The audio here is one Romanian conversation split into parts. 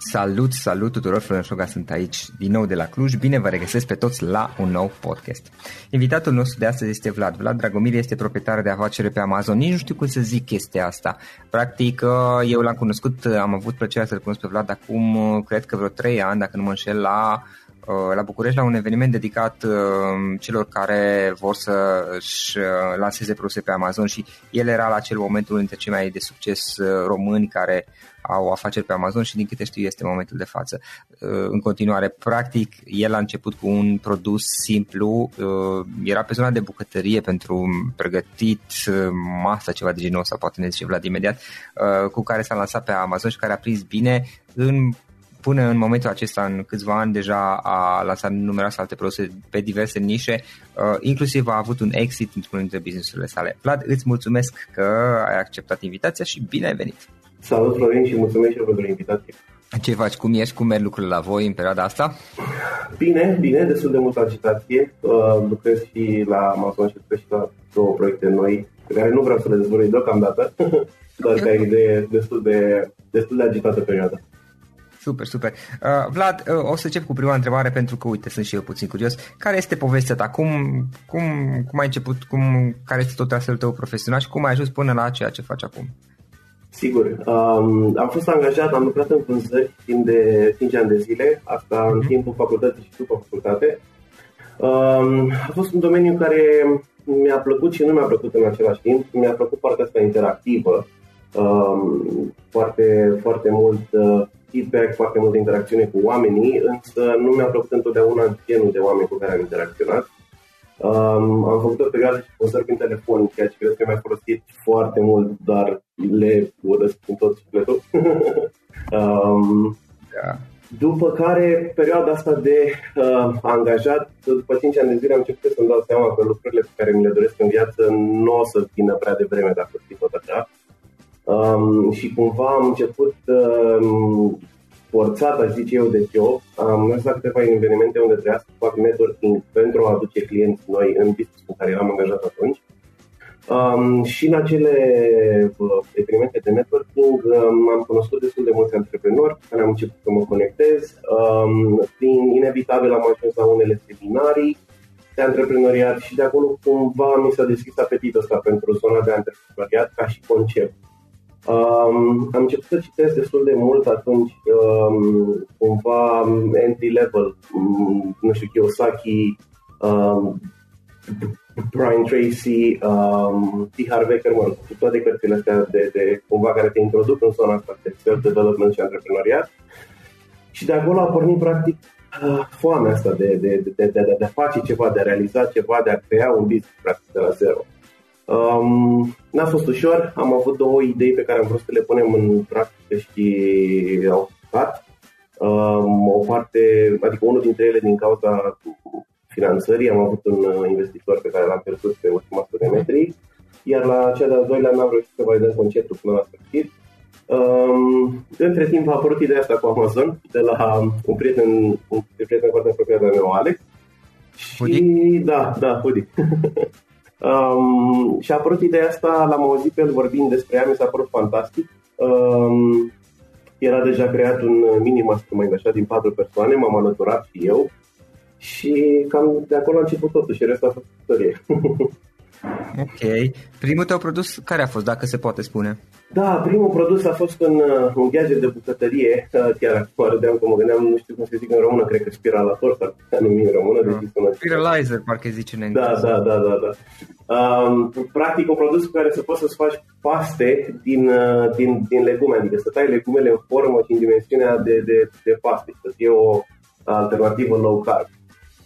Salut, salut tuturor, Florin Șoga sunt aici din nou de la Cluj. Bine vă regăsesc pe toți la un nou podcast. Invitatul nostru de astăzi este Vlad. Vlad Dragomir este proprietar de afacere pe Amazon. Nici nu știu cum să zic chestia asta. Practic, eu l-am cunoscut, am avut plăcerea să-l cunosc pe Vlad acum, cred că vreo 3 ani, dacă nu mă înșel, la la București la un eveniment dedicat celor care vor să își lanseze produse pe Amazon și el era la acel moment unul dintre cei mai de succes români care au afaceri pe Amazon și din câte știu este momentul de față. În continuare, practic, el a început cu un produs simplu, era pe zona de bucătărie pentru pregătit masa, ceva de genul sau poate ne zice Vlad imediat, cu care s-a lansat pe Amazon și care a prins bine în până în momentul acesta, în câțiva ani, deja a lansat numeroase alte produse pe diverse nișe, uh, inclusiv a avut un exit într-unul dintre businessurile sale. Vlad, îți mulțumesc că ai acceptat invitația și bine ai venit! Salut, Florin, și mulțumesc și eu pentru invitație. Ce faci? Cum ești? Cum merg lucrurile la voi în perioada asta? Bine, bine, destul de multă agitație. Uh, lucrez și la Amazon și lucrez și la două proiecte noi, pe care nu vreau să le dezvolui deocamdată, dar ca idee destul de, destul de agitată perioada. Super, super. Uh, Vlad, uh, o să încep cu prima întrebare pentru că, uite, sunt și eu puțin curios. Care este povestea ta? Cum, cum, cum ai început? Cum, care este tot traseul tău profesional și cum ai ajuns până la ceea ce faci acum? Sigur. Um, am fost angajat, am lucrat în vânzări timp de 5 ani de zile, asta uh-huh. în timpul facultății și după facultate. Um, a fost un domeniu care mi-a plăcut și nu mi-a plăcut în același timp. Mi-a plăcut partea asta interactivă, um, foarte, foarte mult uh, feedback, foarte multă interacțiune cu oamenii, însă nu mi-a plăcut întotdeauna genul de oameni cu care am interacționat. Um, am făcut o perioadă și conserv prin telefon, ceea ce cred că mi-a folosit foarte mult, dar le urăsc cu tot sufletul. um, Da. după care, perioada asta de uh, angajat, după 5 ani de zile am început să-mi dau seama că lucrurile pe care mi le doresc în viață nu o să vină prea devreme dacă o fi tot așa. Um, și cumva am început um, forțat, aș zice eu, de job. Am mers la câteva evenimente unde trebuia să fac networking pentru a aduce clienți noi în business în care eram angajat atunci. Um, și în acele uh, evenimente de networking um, am cunoscut destul de mulți antreprenori cu care am început să mă conectez. Um, prin inevitabil am ajuns la unele seminarii de antreprenoriat și de acolo cumva mi s-a deschis apetitul ăsta pentru zona de antreprenoriat ca și concept. Um, am început să citesc destul de mult atunci, um, cumva entry level, um, nu știu, Kiyosaki, um, Brian Tracy, um, T. Harv Ekerman, cu toate cărțile astea de, de cumva care te introduc în zona asta de self-development și antreprenoriat. Și de acolo a pornit practic uh, foamea asta de, de, de, de, de, de a face ceva, de a realiza ceva, de a crea un business practic de la zero. Um, n-a fost ușor, am avut două idei pe care am vrut să le punem în practică și au stat. Um, o parte, adică unul dintre ele din cauza finanțării, am avut un uh, investitor pe care l-am pierdut pe ultima sută de metri, iar la cea de-a doilea n-am reușit să validăm conceptul până la sfârșit. Um, între timp a apărut ideea asta cu Amazon de la un prieten, un prieten foarte apropiat de meu, Alex. Și Hoodie? da, da, Hoodie. Um, și a apărut ideea asta, l-am auzit pe el vorbind despre ea, mi s-a părut fantastic. Um, era deja creat un mini mastermind așa din patru persoane, m-am alăturat și eu și cam de acolo a început totul și restul a fost istorie. Ok. Primul tău produs care a fost, dacă se poate spune? da, primul produs a fost un, uh, un gadget de bucătărie, uh, chiar acum râdeam că mă gândeam, nu știu cum se zic în română, cred că spiralator, s-ar putea numi în română, deși sună Spiralizer, parcă zice în Da, engleză. da, da, da, da. Um, practic un produs cu care să poți să-ți faci paste din, uh, din, din legume, adică să tai legumele în formă și în dimensiunea de, de, de paste, să fie o alternativă low carb.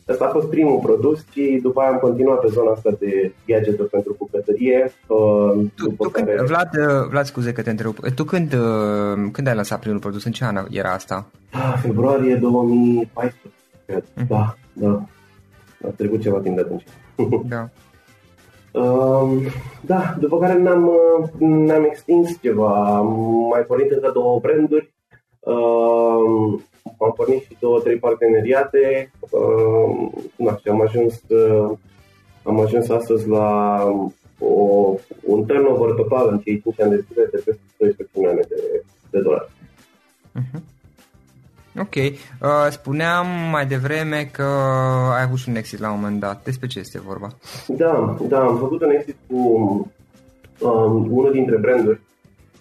Asta a fost primul produs și după aia am continuat pe zona asta de gadgeturi pentru bucătărie. Uh, Tu, după tu când, care... Vlad, uh, Vlad, scuze că te întrerup. Tu când, uh, când ai lansat primul produs? În ce an era asta? Ah, februarie 2014, cred. Mhm. Da, da. A trecut ceva timp de atunci. Da. Um, da, după care ne-am, uh, ne-am extins ceva. Am mai pornit încă două branduri. Um, am pornit și două, trei parteneriate. Um, na, și am ajuns, uh, am ajuns astăzi la o, un turnover total în cei 5 ani de zile de peste 12 milioane de, de dolari. Ok. Uh, spuneam mai devreme că ai avut și un exit la un moment dat. Despre ce este vorba? Da, da, am făcut un exit cu um, unul dintre branduri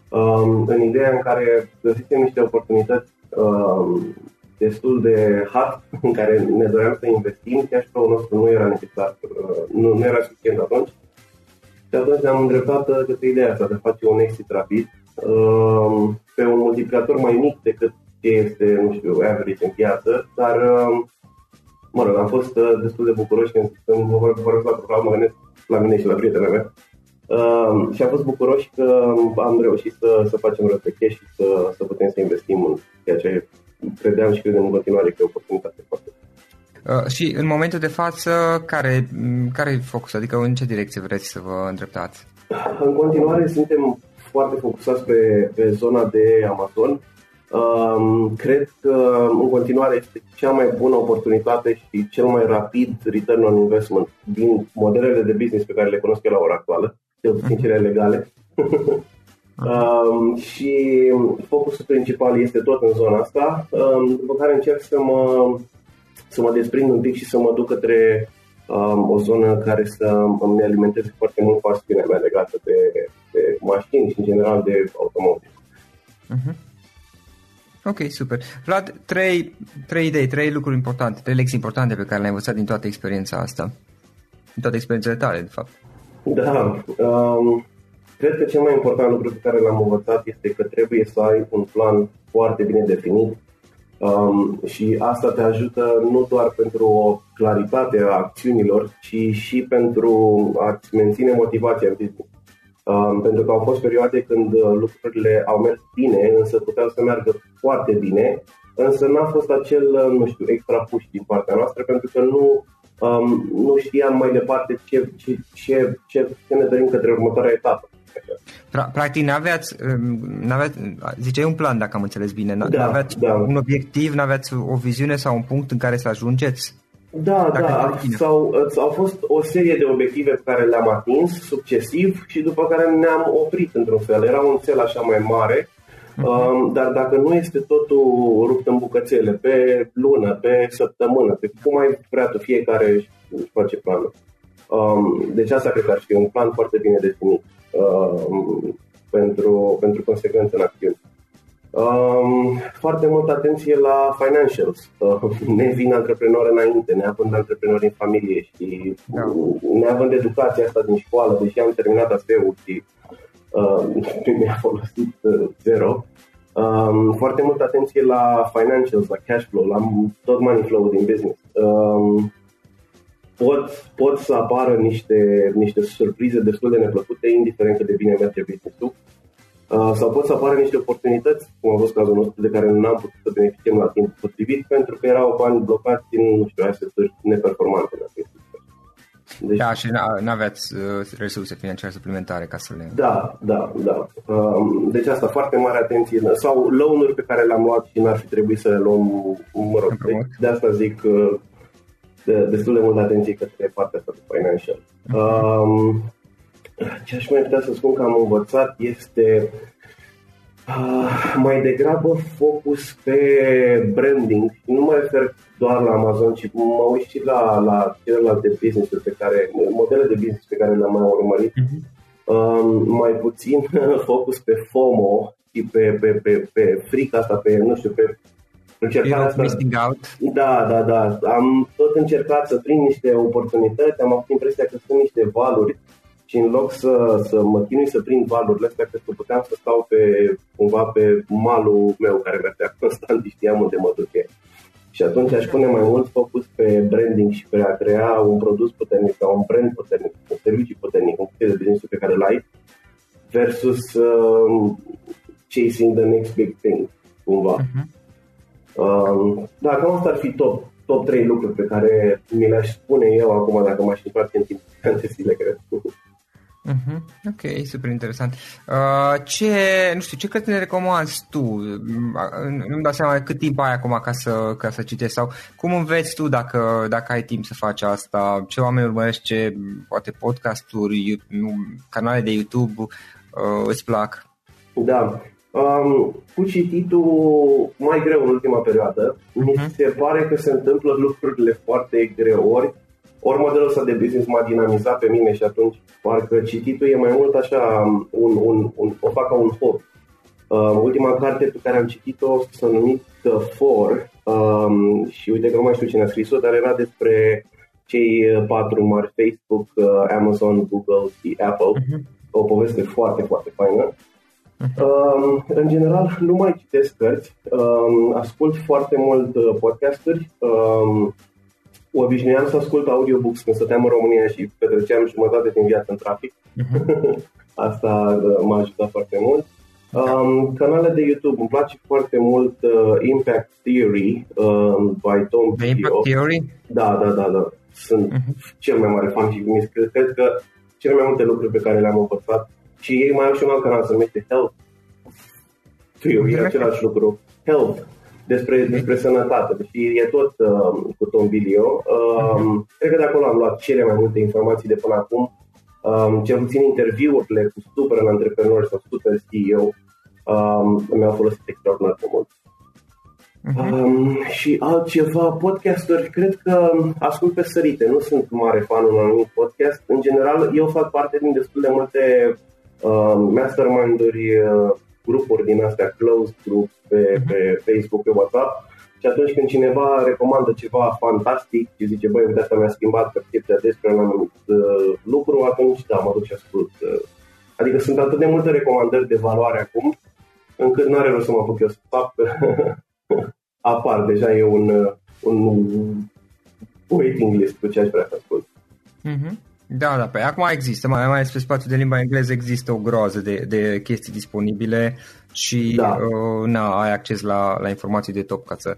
um, în ideea în care găsisem niște oportunități um, destul de hot în care ne doream să investim, cash flow nostru nu era necesar, uh, nu, nu era suficient atunci. Și atunci ne-am îndreptat uh, către ideea asta de a face un exit rapid um, pe un multiplicator mai mic decât ce este, nu știu, average în piață, dar um, mă rog, am fost uh, destul de bucuroși când, când vă vor- vorbesc la program, mă gândesc la mine și la prietena mea. Uh, și am fost bucuroși că am reușit să, să facem rost pe cash și să, să putem să investim în ceea ce credeam și credem în continuare că e o oportunitate foarte Uh, și în momentul de față, care, m, care e focus? Adică în ce direcție vreți să vă îndreptați? În continuare suntem foarte focusați pe, pe zona de Amazon. Um, cred că în continuare este cea mai bună oportunitate și cel mai rapid return on investment din modelele de business pe care le cunosc eu la ora actuală, cel puțin cele legale. um, și focusul principal este tot în zona asta, um, după care încerc să mă, să mă desprind un pic și să mă duc către um, o zonă care să îmi alimenteze foarte mult pasiunea mea legată de, de mașini și în general de automobil. Ok, super. Vlad, trei, trei idei, trei lucruri importante, trei lecții importante pe care le-ai învățat din toată experiența asta. în toate experiențele tale, de fapt. Da, um, cred că cel mai important lucru pe care l-am învățat este că trebuie să ai un plan foarte bine definit um, și asta te ajută nu doar pentru o claritate a acțiunilor, ci și pentru a-ți menține motivația în business. Um, pentru că au fost perioade când uh, lucrurile au mers bine, însă puteau să meargă foarte bine, însă n-a fost acel, uh, nu știu, extra push din partea noastră, pentru că nu, um, nu știam mai departe ce, ce, ce, ce, ce ne dorim către următoarea etapă. Practic, n-aveați, um, n-aveați, ziceai un plan, dacă am înțeles bine, n-aveați da, da. un obiectiv, n-aveați o viziune sau un punct în care să ajungeți? Da, da, sau, au fost o serie de obiective pe care le-am atins succesiv și după care ne-am oprit într-un fel. Era un cel așa mai mare, uh-huh. dar dacă nu este totul rupt în bucățele, pe lună, pe săptămână, pe cum ai vrea tu, fiecare își face planul. Um, deci asta cred că ar fi un plan foarte bine definit um, pentru, pentru consecvență în acțiune. Um, foarte multă atenție la financials. Uh, ne vin antreprenori înainte, neavând antreprenori în familie și da. neavând educația asta din școală, deși am terminat ASEU și uh, mi-a folosit uh, zero. Um, foarte multă atenție la financials, la cash flow, la tot money flow din business. Um, pot, pot să apară niște, niște surprize destul de neplăcute, indiferent cât de bine merge business-ul. Uh, sau pot să apară niște oportunități, cum a fost cazul nostru, de care nu am putut să beneficiem la timp potrivit, pentru că erau bani blocați în, nu știu, asset neperformante. Deci, da, și nu aveați uh, resurse financiare suplimentare ca să le... Da, da, da. Um, deci asta, foarte mare atenție. Sau loan pe care le-am luat și n-ar fi trebuit să le luăm, mă rog, de, de asta zic uh, de, destul de multă atenție către partea asta de financial. Uh-huh. Um, ce aș mai putea să spun că am învățat este uh, mai degrabă focus pe branding. Nu mă refer doar la Amazon, ci mă uit și la, la celelalte business pe care, modele de business pe care le-am mai urmărit. Uh-huh. Uh, mai puțin focus pe FOMO și pe, pe, pe, pe frica asta, pe, nu știu, pe încercarea asta. Missing out. Da, da, da. Am tot încercat să prind niște oportunități, am avut impresia că sunt niște valuri și în loc să, să mă chinui să prind valurile astea, cred că puteam să stau pe, cumva pe malul meu care mergea constant și știam unde mă duce. Și atunci aș pune mai mult focus pe branding și pe a crea un produs puternic sau un brand puternic, un serviciu puternic, un de business pe care îl ai, versus uh, chasing the next big thing, cumva. Uh-huh. Uh, da, cam asta ar fi top, top 3 lucruri pe care mi le-aș spune eu acum dacă m-aș întoarce în timp de zile, cred. Uh-huh. Ok, super interesant. Uh, ce, nu știu, ce cărți ne recomanzi tu? Nu-mi dau seama cât timp ai acum ca să, ca să citești sau cum înveți tu dacă, dacă ai timp să faci asta? Ce oameni urmărești, ce poate podcasturi, canale de YouTube uh, îți plac? Da, um, cu cititul mai greu în ultima perioadă. Uh-huh. Mi se pare că se întâmplă lucrurile foarte greu ori ori modelul ăsta de business m-a dinamizat pe mine și atunci parcă cititul e mai mult așa, un, un, un, o fac ca un hobby. Uh, ultima carte pe care am citit-o s-a numit The Four um, și uite că nu mai știu cine a scris-o, dar era despre cei patru mari, Facebook, uh, Amazon, Google și Apple. Uh-huh. O poveste foarte, foarte faină. Uh-huh. Um, în general, nu mai citesc cărți, um, ascult foarte mult uh, podcasturi. Um, obișnuiam să ascult audiobooks când stăteam în România și petreceam jumătate din viață în trafic. Uh-huh. Asta uh, m-a ajutat foarte mult. Um, canale de YouTube, îmi place foarte mult uh, Impact Theory um, by Tom The Impact Theory? Da, da, da, da. Sunt uh-huh. cel mai mare fan și cred, cred că cele mai multe lucruri pe care le-am învățat și ei mai au și un alt canal, se numește Health Theory, același lucru. Health despre, despre sănătate. Deci e tot uh, cu Tom Bilio. Uh, uh-huh. Cred că de acolo am luat cele mai multe informații de până acum. Um, cel puțin interviurile cu super antreprenori sau super CEO um, mi-au folosit extraordinar de mult. Uh-huh. Um, și altceva, podcasturi, cred că ascult pe sărite, nu sunt mare fan unui anumit podcast. În general, eu fac parte din destul de multe uh, mastermind-uri uh, grupuri din astea, closed groups pe, uh-huh. pe Facebook, pe WhatsApp Și atunci când cineva recomandă ceva fantastic și zice, băi, uite, asta mi-a schimbat percepția despre un anumit uh, lucru, atunci da, mă duc și ascult. Uh. Adică sunt atât de multe recomandări de valoare acum, încât nu are rost să mă apuc eu să fac. Apar, deja e un, uh, un waiting list cu ce aș vrea să ascult. Mm-hmm. Da, da, pe păi acum există, mai, mai ales pe spațiul de limba engleză există o groază de, de chestii disponibile și da. uh, na, ai acces la, la informații de top ca să,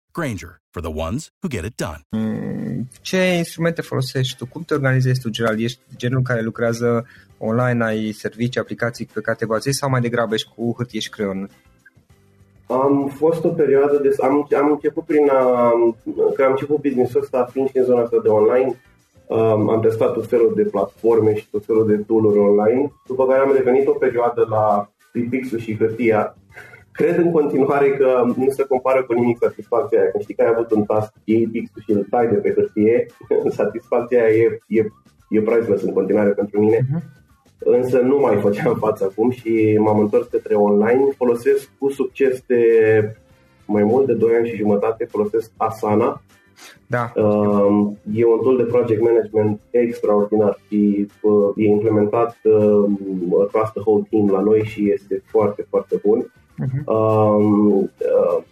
Granger, for the ones who get it done. Mm, ce instrumente folosești tu? Cum te organizezi tu, Gerald? Ești genul care lucrează online, ai servicii, aplicații pe care te bazezi sau mai degrabă ești cu hârtie și creion? Am fost o perioadă de... Am, am început prin a... Că am început business-ul ăsta fiind și în zona asta de online. Um, am testat tot felul de platforme și tot felul de tool online, după care am revenit o perioadă la Pixul și hârtia Cred în continuare că nu se compară cu nimic satisfacția aia. Când știi că ai avut un task, iei pixul și îl tai de pe hârtie, satisfacția aia e, e, e priceless în continuare pentru mine. Uh-huh. Însă nu mai făceam față acum și m-am întors către online. Folosesc cu succes de mai mult de 2 ani și jumătate, folosesc Asana. Da. Uh, e un tool de project management extraordinar și uh, e implementat uh, across the whole team la noi și este foarte, foarte bun. Uh-huh. Uh, uh,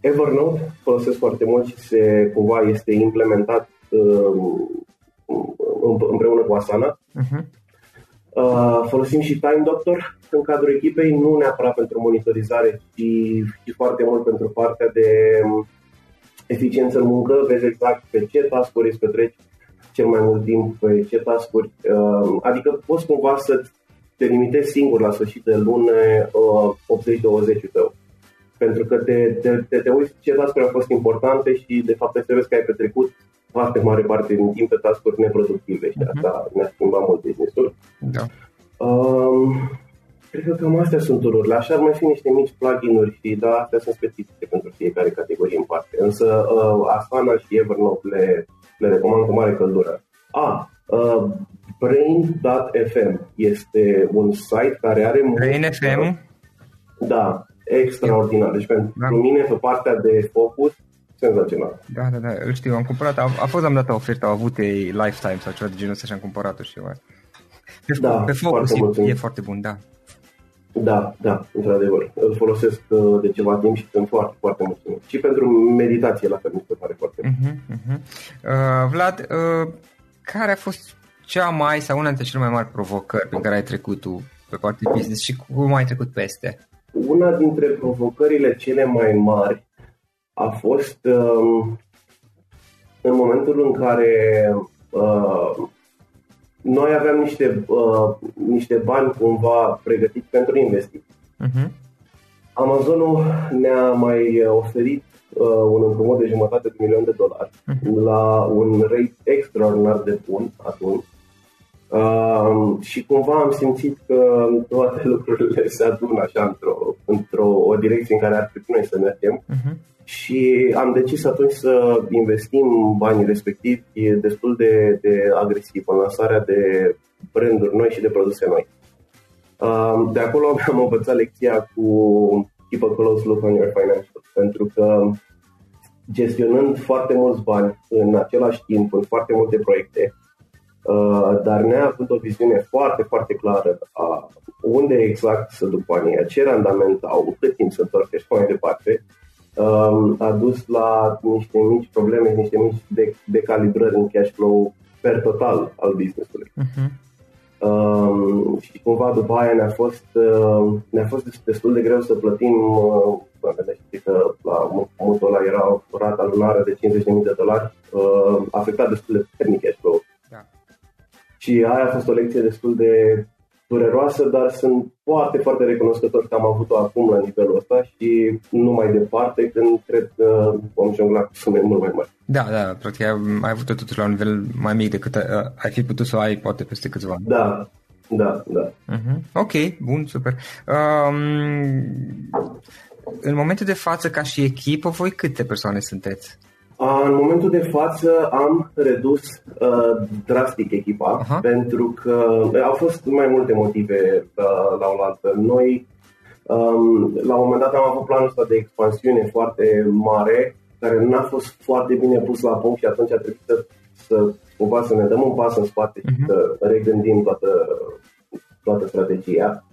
Evernote folosesc foarte mult și se cumva este implementat uh, împreună cu Asana. Uh-huh. Uh, folosim și Time Doctor în cadrul echipei, nu neapărat pentru monitorizare, ci, ci foarte mult pentru partea de um, eficiență în muncă, vezi exact pe ce task-uri îți petreci cel mai mult timp, pe ce task-uri, uh, adică poți cumva să te limitezi singur la sfârșit de lună uh, 80-20 tău. Pentru că te, te, te, te uiți ce task au fost importante și de fapt te vezi că ai petrecut foarte mare parte din timp pe task neproductive și uh-huh. asta ne-a schimbat mult business-ul. Da. Um, cred că cam astea sunt tururile. Așa ar mai fi niște mici plugin-uri și da, astea sunt specifice pentru fiecare categorie în parte. Însă uh, Asana și Evernote le, le recomand cu mare căldură. A, uh, Brain.fm este un site care are... Brain FM? Da, extraordinar. Deci pentru da. mine, pe partea de focus, senzațional. Da, da, da, îl știu, am cumpărat, a, a fost am dat o ofertă, au avut ei Lifetime sau ceva de genul ăsta și am cumpărat-o și eu. Pe, da, pe focus foarte e, e foarte bun, da. Da, da, într-adevăr. Îl folosesc uh, de ceva timp și sunt foarte, foarte mulțumit. Și pentru meditație la fel mi se pare foarte uh-huh, uh-huh. Uh, Vlad, uh, care a fost cea mai sau una dintre cele mai mari provocări pe care ai trecut tu pe partea business și cum ai trecut peste? Una dintre provocările cele mai mari a fost um, în momentul în care uh, noi aveam niște, uh, niște bani cumva pregătiți pentru investiții. Uh-huh. Amazonul ne-a mai oferit uh, un împrumut de jumătate de milion de dolari uh-huh. la un rate extraordinar de bun atunci Uh, și cumva am simțit că toate lucrurile se adună așa într-o, într-o o direcție în care ar trebui noi să mergem uh-huh. și am decis atunci să investim banii respectivi destul de, de agresiv în lansarea de branduri noi și de produse noi. Uh, de acolo am învățat lecția cu keep a close look on your financials, pentru că gestionând foarte mulți bani în același timp, în foarte multe proiecte, Uh, dar neavând o viziune foarte, foarte clară a unde exact să duc banii, ce randament au, cât timp să întorc și mai departe, um, a dus la niște mici probleme, niște mici de- decalibrări în cash flow per total al business-ului. Uh-huh. Um, și cumva după aia ne-a fost, uh, ne-a fost destul de greu să plătim, uh, știți că la mutul ăla era o rată lunară de 50.000 de dolari, uh, afectat destul de puternic cash flow și aia a fost o lecție destul de dureroasă, dar sunt foarte, foarte recunoscător că am avut-o acum la nivelul ăsta și nu mai departe când cred că vom jongla cu sume mult mai mari. Da, da, practic ai avut-o totuși la un nivel mai mic decât uh, ai fi putut să o ai poate peste câțiva ani. Da, da, da. Uh-huh. Ok, bun, super. Um, în momentul de față, ca și echipă, voi câte persoane sunteți? În momentul de față am redus uh, drastic echipa uh-huh. pentru că au fost mai multe motive uh, la o altă. Noi um, la un moment dat am avut planul ăsta de expansiune foarte mare care n-a fost foarte bine pus la punct și atunci a trebuit să, să cumva să ne dăm un pas în spate uh-huh. și mhm. să regândim toată, toată strategia.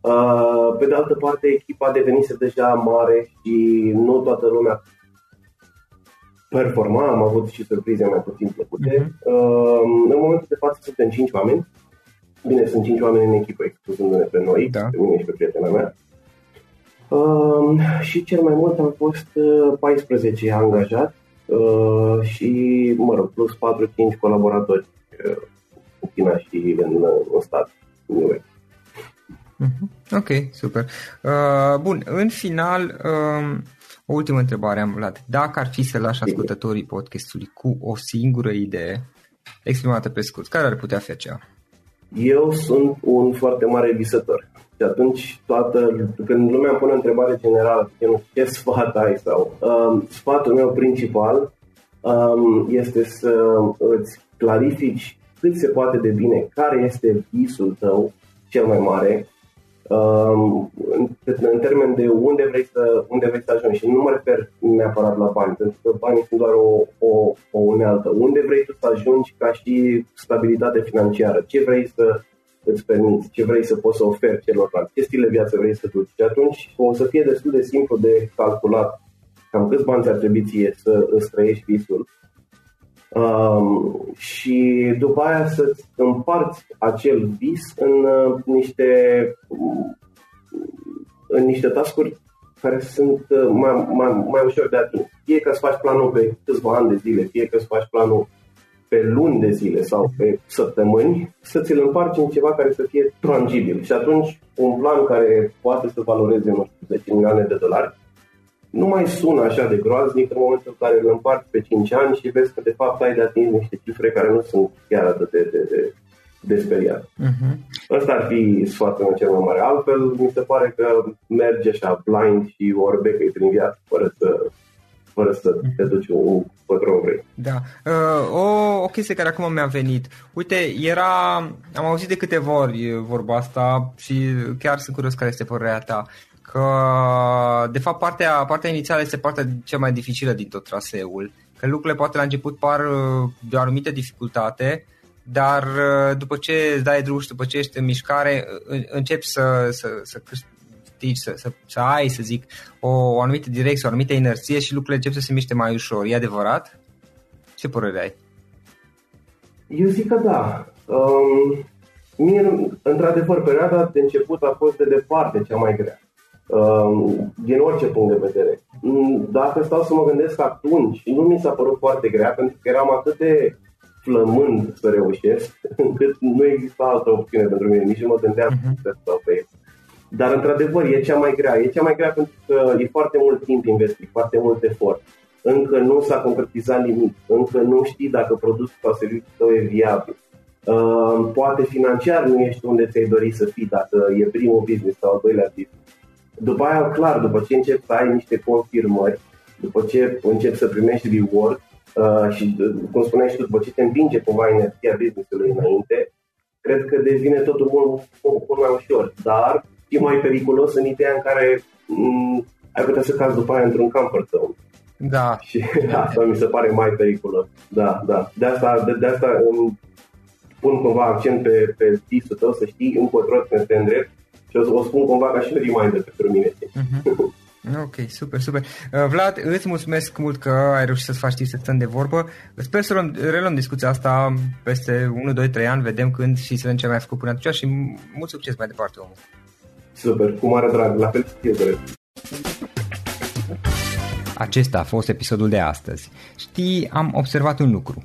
Uh, pe de altă parte, echipa devenise deja mare și nu toată lumea performa, am avut și surprize mai puțin plăcute. Uh-huh. În momentul de față suntem 5 oameni. Bine, sunt 5 oameni în echipă, excluzându-ne pe noi, da. pe mine și pe prietena mea. Uh, și cel mai mult am fost 14 uh, angajați uh, și, mă rog, plus 4-5 colaboratori uh, în China și în, în stat. În uh-huh. Ok, super. Uh, bun, în final, uh, o ultimă întrebare am luat. Dacă ar fi să lași ascultătorii podcastului cu o singură idee exprimată pe scurt, care ar putea fi aceea? Eu sunt un foarte mare visător. Și atunci, toată, când lumea pune o întrebare generală, nu ce sfat ai sau um, sfatul meu principal um, este să îți clarifici cât se poate de bine care este visul tău cel mai mare în termen de unde vrei să, unde vrei să ajungi. Și nu mă refer neapărat la bani, pentru că banii sunt doar o, o, o unealtă. Unde vrei tu să ajungi ca și stabilitate financiară? Ce vrei să îți permiți? Ce vrei să poți să oferi celorlalți? Ce stil de viață vrei să duci? Și atunci o să fie destul de simplu de calculat cam câți bani ar trebui ție să îți trăiești visul Um, și după aia să împarți acel vis în uh, niște în niște tascuri care sunt uh, mai, mai, mai ușor de atins. Fie că îți faci planul pe câțiva ani de zile, fie că îți faci planul pe luni de zile sau pe săptămâni, să ți-l împarci în ceva care să fie tangibil. Și atunci un plan care poate să valoreze, nu știu, 10 milioane de dolari, nu mai sună așa de groaznic în momentul în care îl împarți pe 5 ani și vezi că de fapt ai de atins niște cifre care nu sunt chiar atât de, de, de, de speriat. Uh-huh. Ăsta ar fi sfatul meu cel mai mare. Altfel, mi se pare că merge așa blind și orbecăi prin viață fără să fără să te duci un pătron vrei. Da. Uh, o, o chestie care acum mi-a venit. Uite, era... Am auzit de câteva ori vorba asta și chiar sunt curios care este părerea ta că de fapt partea, partea inițială este partea cea mai dificilă din tot traseul, că lucrurile poate la început par uh, de o anumită dificultate, dar uh, după ce îți dai drum și după ce ești în mișcare, uh, începi să, să, să câștigi, să, să, să ai, să zic, o, o anumită direcție, o anumită inerție și lucrurile încep să se miște mai ușor. E adevărat? Ce părere ai? Eu zic că da. Um, mie, într-adevăr, perioada de început a fost de departe cea mai grea. Um, din orice punct de vedere. Mm, dacă stau să mă gândesc atunci, nu mi s-a părut foarte grea, pentru că eram atât de flămând să reușesc, încât nu exista altă opțiune pentru mine, nici nu mă gândeam uh-huh. să stau pe el. Dar, într-adevăr, e cea mai grea. E cea mai grea pentru că e foarte mult timp investit, foarte mult efort. Încă nu s-a concretizat nimic, încă nu știi dacă produsul sau serviciul tău e viabil. Uh, poate financiar nu ești unde ți-ai dori să fii dacă e primul business sau al doilea business. După aia, clar, după ce începi să ai niște confirmări, după ce începi să primești reward uh, și, uh, cum spuneai și tu, după ce te împinge cumva energia business-ului înainte, cred că devine totul mult, mult mai ușor. Dar e mai periculos în ideea în care m- mm, ai putea să cazi după aia într-un comfort zone. Da. Și asta mi se pare mai periculos. Da, da. De asta, de, de asta îmi pun cumva accent pe, pe visul tău, să știi încotro te îndrept și o să o spun cumva ca și un reminder pentru mine. Uh-huh. Ok, super, super. Uh, Vlad, îți mulțumesc mult că ai reușit să-ți faci timp să stăm de vorbă. Sper să luăm, reluăm discuția asta peste 1, 2, 3 ani, vedem când și să vedem ce mai ai făcut până atunci și mult succes mai departe, omul. Super, cu mare drag, la fel fiecare. Acesta a fost episodul de astăzi. Știi, am observat un lucru.